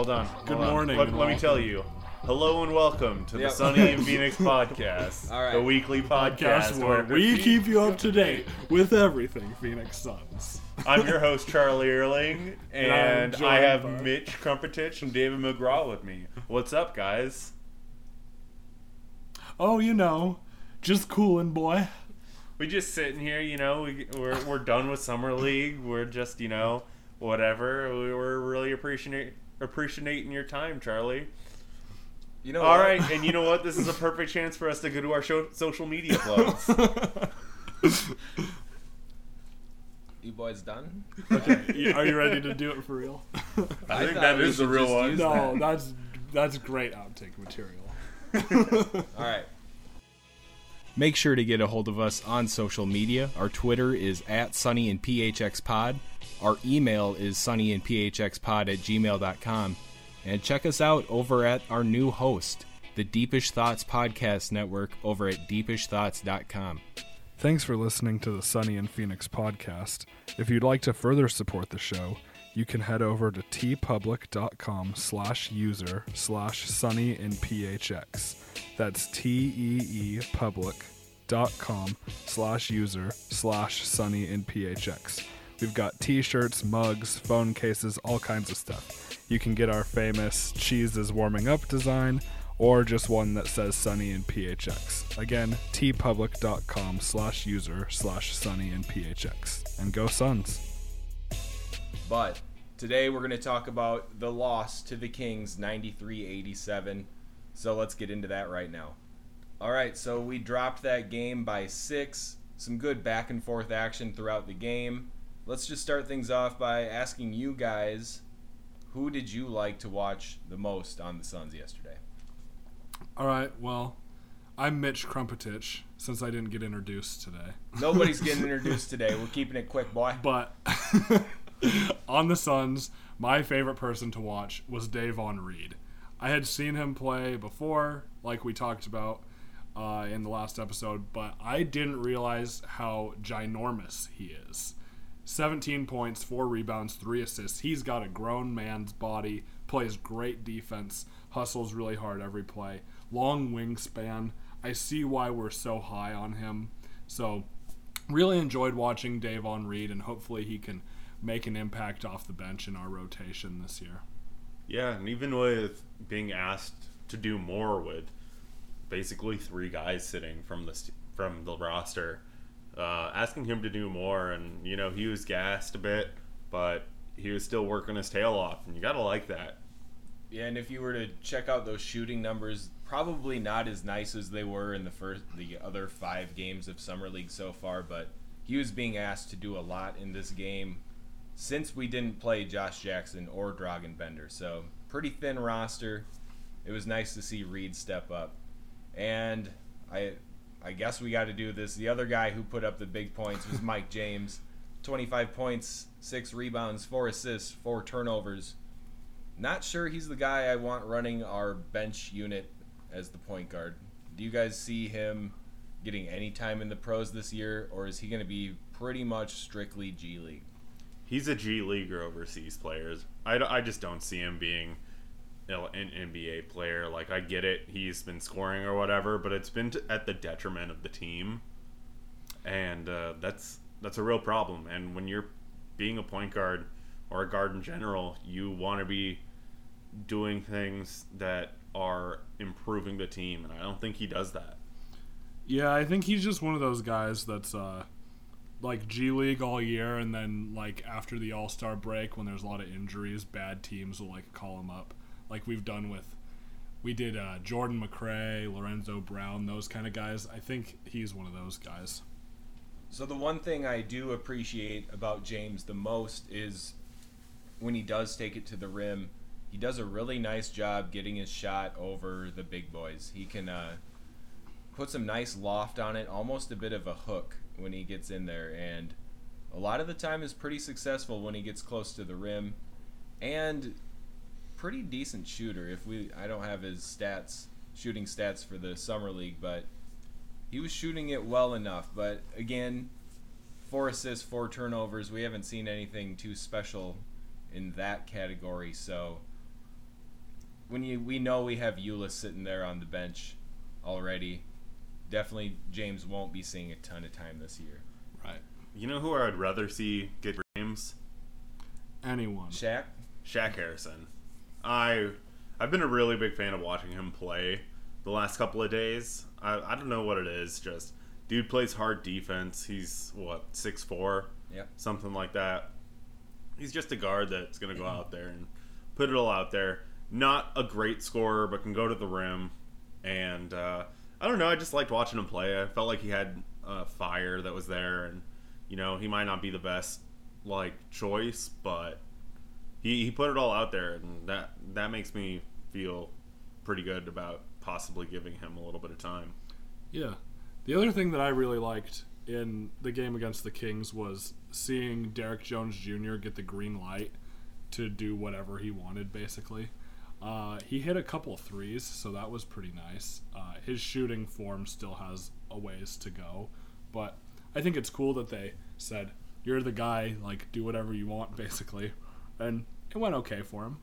Hold on. Good hold on. morning Let, let me tell you. Hello and welcome to Yep. the Sunny and Phoenix podcast, All right. the weekly podcast podcast where we keep you up to date with everything Phoenix Suns. I'm your host Charlie Erling, And I'm and joined I have by- Mitch Crumpetich and David McGraw with me. What's up, guys? Oh, you know, just coolin', boy. We just sitting here, you know. We, we're we're done with summer league. We're just, you know, whatever. We're really appreciate appreciating your time, Charlie. You know All what? right, and you know what? This is a perfect chance for us to go to our show, social media plugs. You boys done? okay, are you ready to do it for real? I think thought that we is the real one. no, that. that's that's great outtake material. All right. Make sure to get a hold of us on social media. Our Twitter is at Sunny and PHX Pod. Our email is Sunny and PHX Pod at gmail.com. And check us out over at our new host, the Deepish Thoughts Podcast Network, over at deepishthoughts.com. Thanks for listening to the Sunny and Phoenix podcast. If you'd like to further support the show, you can head over to teepublic.com slash user slash sunny in phx. That's T-E-E public.com slash user slash sunny in phx. We've got t-shirts, mugs, phone cases, all kinds of stuff. You can get our famous cheese is warming up design or just one that says Sunny and PHX. Again, teepublic.com slash user slash Sunny in PHX. And go Suns. But today we're going to talk about the loss to the Kings 93-87. So let's get into that right now. All right, so we dropped that game by 6. Some good back and forth action throughout the game. Let's just start things off by asking you guys who did you like to watch the most on the Suns yesterday? All right, well, I'm Mitch Crumpetich, since I didn't get introduced today. Nobody's getting introduced today. We're keeping it quick, boy. But on the Suns, my favorite person to watch was Davon Reed. I had seen him play before, like we talked about uh, in the last episode, but I didn't realize how ginormous he is. 17 points, 4 rebounds, 3 assists. He's got a grown man's body, plays great defense, hustles really hard every play, long wingspan. I see why we're so high on him. So, really enjoyed watching Davon Reed, and hopefully he can make an impact off the bench in our rotation this year. Yeah, and even with being asked to do more with basically three guys sitting from the from the roster, uh, asking him to do more, and you know he was gassed a bit, but he was still working his tail off, and you gotta like that. Yeah, and if you were to check out those shooting numbers, probably not as nice as they were in the first, the other five games of summer league so far. But he was being asked to do a lot in this game, since we didn't play Josh Jackson or Dragan Bender. So pretty thin roster. It was nice to see Reed step up, and I, I guess we got to do this. The other guy who put up the big points was Mike James, 25 points, six rebounds, four assists, four turnovers. Not sure he's the guy I want running our bench unit as the point guard. Do you guys see him getting any time in the pros this year, or is he going to be pretty much strictly G League? He's a G League or overseas players. I, I just don't see him being you know, an NBA player. Like I get it, he's been scoring or whatever, but it's been t- at the detriment of the team, and uh, that's that's a real problem. And when you're being a point guard or a guard in general, you want to be doing things that are improving the team, and I don't think he does that. Yeah, I think he's just one of those guys that's uh, like G League all year, and then like after the All Star break, when there's a lot of injuries, bad teams will like call him up, like we've done with. We did uh, Jordan McRae, Lorenzo Brown, those kind of guys. I think he's one of those guys. So the one thing I do appreciate about James the most is when he does take it to the rim, he does a really nice job getting his shot over the big boys. He can uh, put some nice loft on it, almost a bit of a hook when he gets in there, and a lot of the time is pretty successful when he gets close to the rim, and pretty decent shooter. If we, I don't have his stats, shooting stats for the summer league, but he was shooting it well enough. But again, four assists, four turnovers. We haven't seen anything too special in that category. So when you we know we have Ulis sitting there on the bench already, definitely James won't be seeing a ton of time this year. Right. You know who I'd rather see get games? Anyone. Shaq, Shaq Harrison. I I've been a really big fan of watching him play the last couple of days. I, I don't know what it is, just dude plays hard defense. He's what, six four? Yep. Something like that. He's just a guard that's gonna go out there and put it all out there. Not a great scorer, but can go to the rim. And uh, I don't know, I just liked watching him play. I felt like he had uh, fire that was there and you know, he might not be the best like choice, but he, he put it all out there, and that that makes me feel pretty good about possibly giving him a little bit of time. Yeah. The other thing that I really liked in the game against the Kings was seeing Derrick Jones Jr. get the green light to do whatever he wanted, basically. Uh, he hit a couple threes, so that was pretty nice. Uh, his shooting form still has a ways to go, but I think it's cool that they said, You're the guy, like, do whatever you want, basically. And it went okay for him.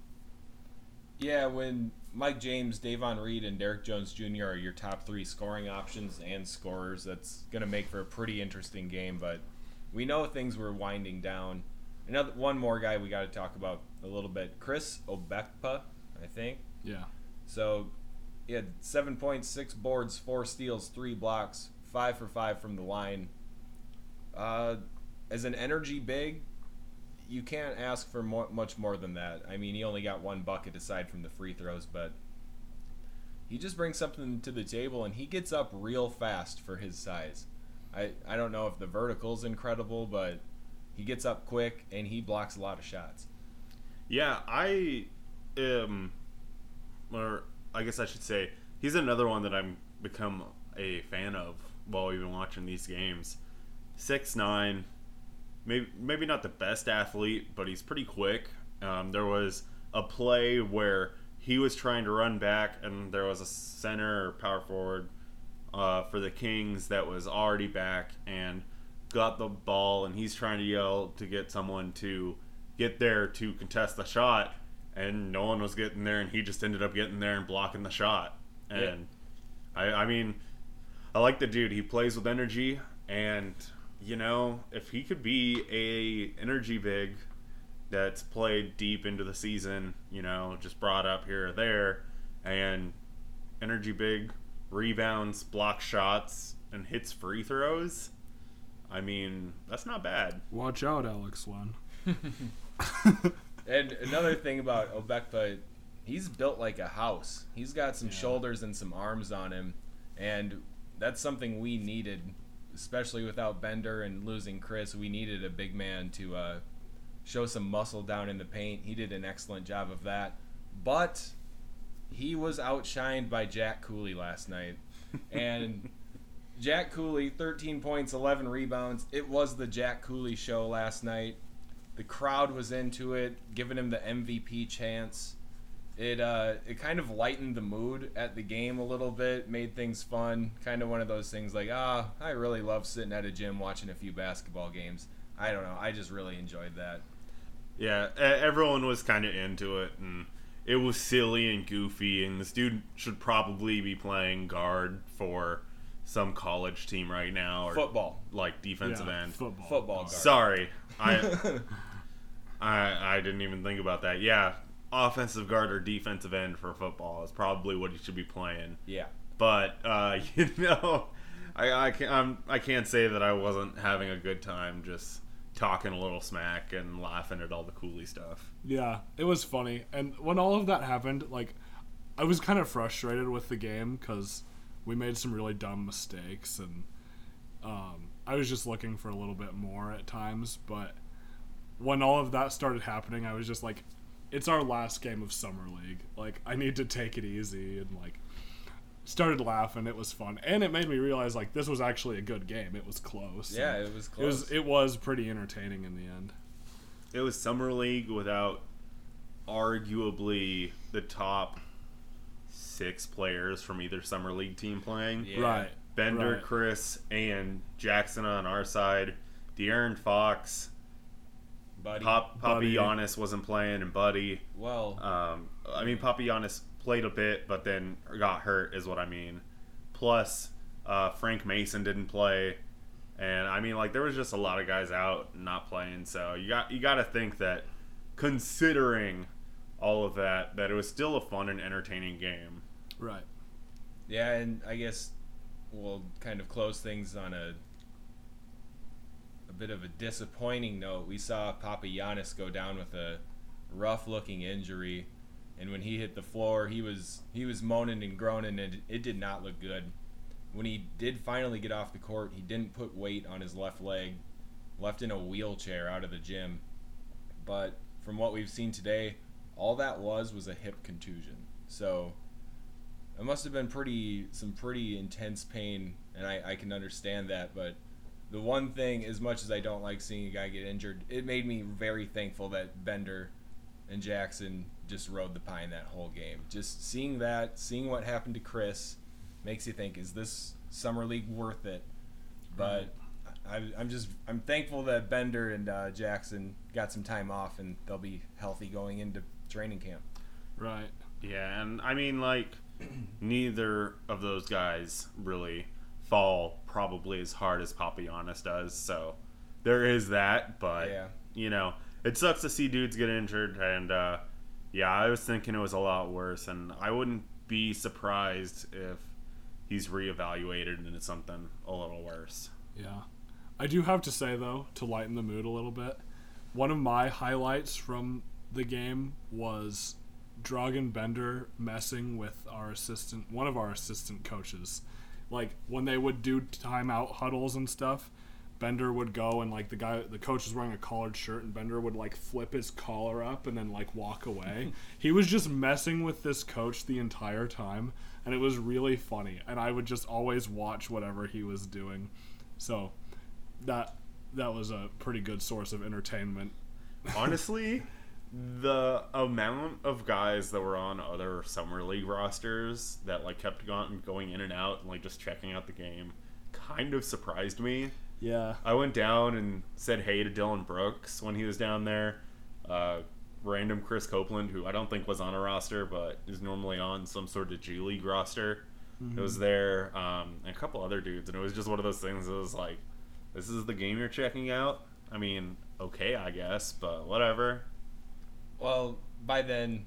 Yeah, when Mike James, Davon Reed, and Derrick Jones Jr. are your top three scoring options and scorers, that's going to make for a pretty interesting game. But we know things were winding down. Another one more guy we got to talk about a little bit, Chris Obekpa, I think. Yeah. So he had seven points, six boards, four steals, three blocks, five for five from the line. Uh, as an energy big, you can't ask for more, much more than that. I mean, he only got one bucket aside from the free throws, but he just brings something to the table, and he gets up real fast for his size. I, I don't know if the vertical's incredible, but he gets up quick and he blocks a lot of shots. Yeah, I um or I guess I should say he's another one that I'm become a fan of while we've been watching these games. Six nine, maybe maybe not the best athlete, but he's pretty quick. Um, there was a play where he was trying to run back, and there was a center or power forward uh, for the Kings that was already back and got the ball, and he's trying to yell to get someone to get there to contest the shot, and no one was getting there, and he just ended up getting there and blocking the shot. And I, I mean, I like the dude. He plays with energy, and you know, if he could be a energy big that's played deep into the season, you know, just brought up here or there, and energy big rebounds, block shots, and hits free throws. I mean, that's not bad. Watch out, Alex Len. And another thing about Obekpa, he's built like a house. He's got some Yeah. shoulders and some arms on him, and that's something we needed, especially without Bender and losing Chriss. We needed a big man to uh, show some muscle down in the paint. He did an excellent job of that, but he was outshined by Jack Cooley last night, and. Jack Cooley, 13 points, 11 rebounds. It was the Jack Cooley show last night. The crowd was into it, giving him the MVP chance. It uh, it kind of lightened the mood at the game a little bit, made things fun. Kind of one of those things like, ah, I really love sitting at a gym watching a few basketball games. I don't know, I just really enjoyed that. Yeah, everyone was kind of into it, and it was silly and goofy. And this dude should probably be playing guard for some college team right now, or Football, like defensive Yeah, end. Football. football guard. Sorry, I, I I didn't even think about that. Yeah, offensive guard or defensive end for football is probably what he should be playing. yeah. But uh, you know, I I can't I'm, I can't say that I wasn't having a good time just talking a little smack and laughing at all the Cooley stuff. Yeah, it was funny. And when all of that happened, like, I was kind of frustrated with the game because we made some really dumb mistakes, and um, I was just looking for a little bit more at times. But when all of that started happening, I was just like, it's our last game of Summer League. Like, I need to take it easy, and like, started laughing. It was fun, and it made me realize like this was actually a good game. It was close. Yeah, it was It close. was it was pretty entertaining in the end. It was summer league without arguably the top six players from either summer league team playing. Yeah. Right. Bender, Right. Chriss, and Jackson on our side. De'Aaron Fox, Buddy. Pop, Buddy. Papagiannis wasn't playing, and Buddy. Well, Um, I mean, Papagiannis played a bit, but then got hurt, is what I mean. Plus, uh, Frank Mason didn't play, and I mean, like there was just a lot of guys out not playing. So you got you got to think that, considering all of that, that it was still a fun and entertaining game. Right. Yeah, and I guess we'll kind of close things on a a bit of a disappointing note. We saw Papagiannis go down with a rough-looking injury, and when he hit the floor, he was he was moaning and groaning, and it did not look good. When he did finally get off the court, he didn't put weight on his left leg, left in a wheelchair out of the gym. But from what we've seen today, all that was was a hip contusion. So it must have been pretty some pretty intense pain, and I, I can understand that. But the one thing, as much as I don't like seeing a guy get injured, it made me very thankful that Bender and Jackson just rode the pine that whole game. Just seeing that, seeing what happened to Chris, makes you think: Is this summer league worth it? But I, I'm just I'm thankful that Bender and uh, Jackson got some time off, and they'll be healthy going into training camp. Right. Yeah, and I mean, like, neither of those guys really fall probably as hard as Papagiannis does. So there is that, but Yeah. you know, it sucks to see dudes get injured. And uh, yeah, I was thinking it was a lot worse, and I wouldn't be surprised if he's reevaluated into something a little worse. Yeah. I do have to say though, to lighten the mood a little bit, one of my highlights from the game was Dragan Bender messing with our assistant, one of our assistant coaches. Like when they would do timeout huddles and stuff, Bender would go and like the guy, the coach was wearing a collared shirt, and Bender would like flip his collar up and then like walk away. he was just messing with this coach the entire time, and it was really funny. And I would just always watch whatever he was doing. So that that was a pretty good source of entertainment. Honestly, the amount of guys that were on other summer league rosters that like kept going going in and out and like just checking out the game kind of surprised me. Yeah. I went down and said hey to Dillon Brooks when he was down there. Uh, random Chris Copeland, who I don't think was on a roster, but is normally on some sort of G League roster. It was there, um, and a couple other dudes, and it was just one of those things. It was like, this is the game you're checking out. I mean, okay, I guess, but whatever. Well, by then,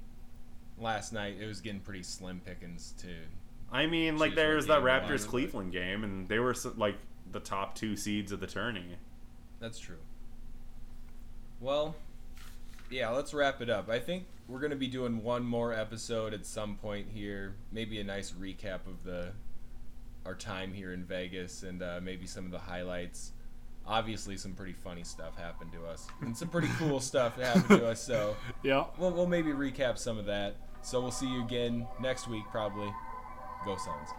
last night it was getting pretty slim pickings too. I mean, like there's what that Raptors Cleveland game, and they were like the top two seeds of the tourney. That's true. Well, yeah, let's wrap it up. I think we're going to be doing one more episode at some point here. Maybe a nice recap of the our time here in Vegas and uh, maybe some of the highlights. Obviously, some pretty funny stuff happened to us, and some pretty cool stuff happened to us. So Yeah. we'll, we'll maybe recap some of that. So we'll see you again next week, probably. Go Suns.